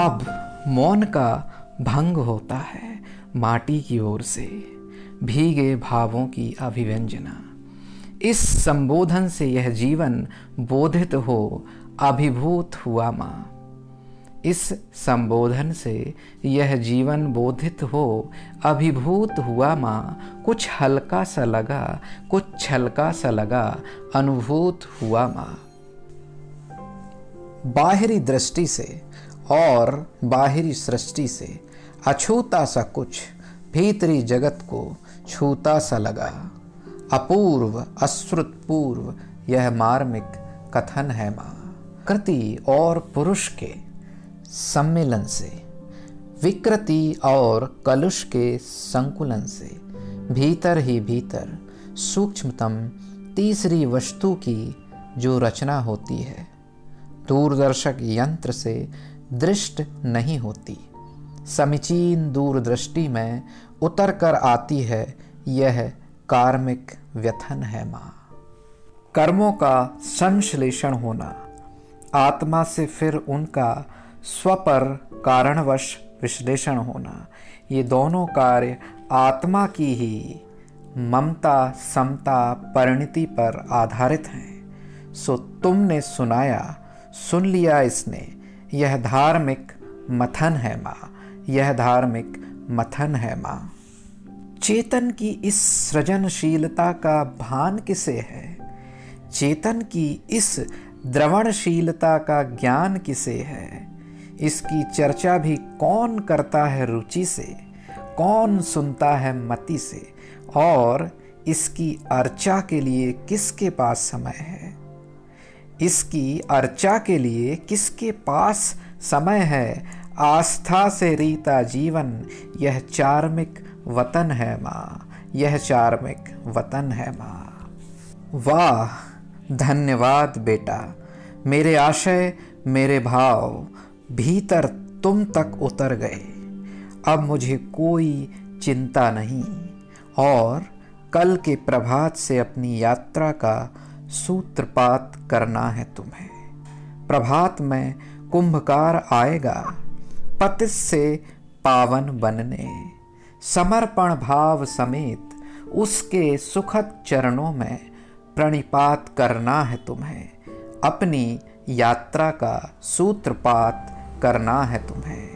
अब मौन का भंग होता है माटी की ओर से, भीगे भावों की अभिव्यंजना। इस संबोधन से यह जीवन बोधित हो, अभिभूत हुआ माँ। इस संबोधन से यह जीवन बोधित हो, अभिभूत हुआ माँ। कुछ हल्का सा लगा, कुछ छलका सा लगा, अनुभूत हुआ माँ। बाहरी दृष्टि से और बाहरी सृष्टि से अछूता सा कुछ भीतरी जगत को छूता सा लगा। अपूर्व, अश्रुतपूर्व यह मार्मिक कथन है माँ। कृति और पुरुष के सम्मेलन से, विकृति और कलुष के संकुलन से, भीतर ही भीतर सूक्ष्मतम तीसरी वस्तु की जो रचना होती है। दूरदर्शक यंत्र से दृष्ट नहीं होती। समीचीन दूरदृष्टि में उतर कर आती है, यह कार्मिक व्यथन है माँ। कर्मों का संश्लेषण होना, आत्मा से फिर उनका स्वपर कारणवश विश्लेषण होना, ये दोनों कार्य आत्मा की ही ममता, समता, परिणति पर आधारित हैं। सो तुमने सुनाया, सुन लिया इसने यह धार्मिक मथन है माँ, यह धार्मिक मथन है माँ। चेतन की इस सृजनशीलता का भान किसे है? चेतन की इस द्रवणशीलता का ज्ञान किसे है? इसकी चर्चा भी कौन करता है रुचि से, कौन सुनता है मति से, और इसकी अर्चा के लिए किसके पास समय है? इसकी अर्चा के लिए किसके पास समय है? आस्था से रीता जीवन, यह चार्मिक वतन है माँ, यह चार्मिक वतन है माँ। वाह, धन्यवाद बेटा, मेरे आशय, मेरे भाव भीतर तुम तक उतर गए। अब मुझे कोई चिंता नहीं, और कल के प्रभात से अपनी यात्रा का सूत्रपात करना है तुम्हें। प्रभात में कुंभकार आएगा पतिस से पावन बनने। समर्पण भाव समेत उसके सुखद चरणों में प्रणिपात करना है तुम्हें। अपनी यात्रा का सूत्रपात करना है तुम्हें।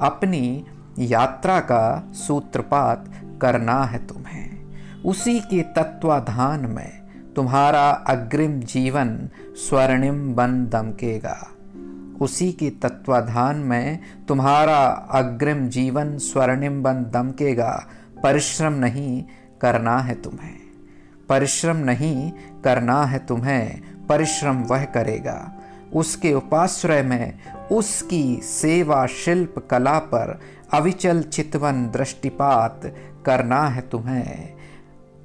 अपनी यात्रा का सूत्रपात करना है तुम्हें। उसी के तत्वाधान में तुम्हारा अग्रिम जीवन स्वर्णिम बन दमकेगा। उसी के तत्वाधान में तुम्हारा अग्रिम जीवन स्वर्णिम बन दमकेगा। परिश्रम नहीं करना है तुम्हें। परिश्रम नहीं करना है तुम्हें। परिश्रम वह करेगा। उसके उपाश्रय में उसकी सेवा शिल्प कला पर अविचल चितवन दृष्टिपात करना है तुम्हें।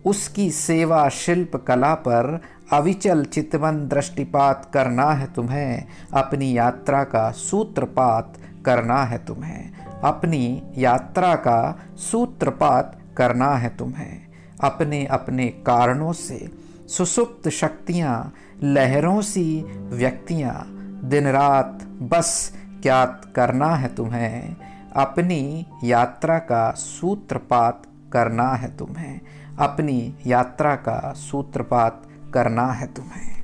उसकी सेवा शिल्प कला पर अविचल चितवन दृष्टिपात करना है तुम्हें, अपनी यात्रा का सूत्रपात करना है तुम्हें, अपनी यात्रा का सूत्रपात करना है तुम्हें। अपने अपने कारणों से सुसुप्त शक्तियाँ, लहरों सी व्यक्तियाँ दिन रात बस ज्ञात करना है तुम्हें, अपनी यात्रा का सूत्रपात करना है तुम्हें अपनी यात्रा का सूत्रपात करना है तुम्हें।